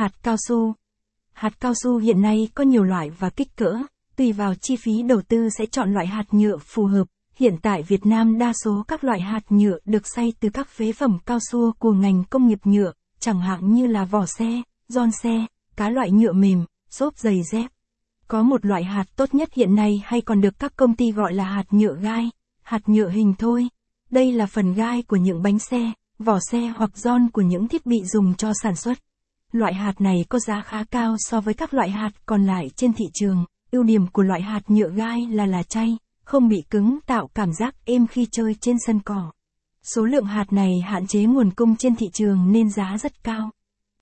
Hạt cao su Hạt cao su hiện nay có nhiều loại và kích cỡ, tùy vào chi phí đầu tư sẽ chọn loại hạt nhựa phù hợp. Hiện tại Việt Nam đa số các loại hạt nhựa được xay từ các phế phẩm cao su của ngành công nghiệp nhựa, chẳng hạn như là vỏ xe, giòn xe, cá loại nhựa mềm, xốp giày dép. Có một loại hạt tốt nhất hiện nay hay còn được các công ty gọi là hạt nhựa gai, hạt nhựa hình thôi. Đây là phần gai của những bánh xe, vỏ xe hoặc giòn của những thiết bị dùng cho sản xuất. Loại hạt này có giá khá cao so với các loại hạt còn lại trên thị trường. Ưu điểm của loại hạt nhựa gai là là chay, không bị cứng tạo cảm giác êm khi chơi trên sân cỏ. Số lượng hạt này hạn chế nguồn cung trên thị trường nên giá rất cao.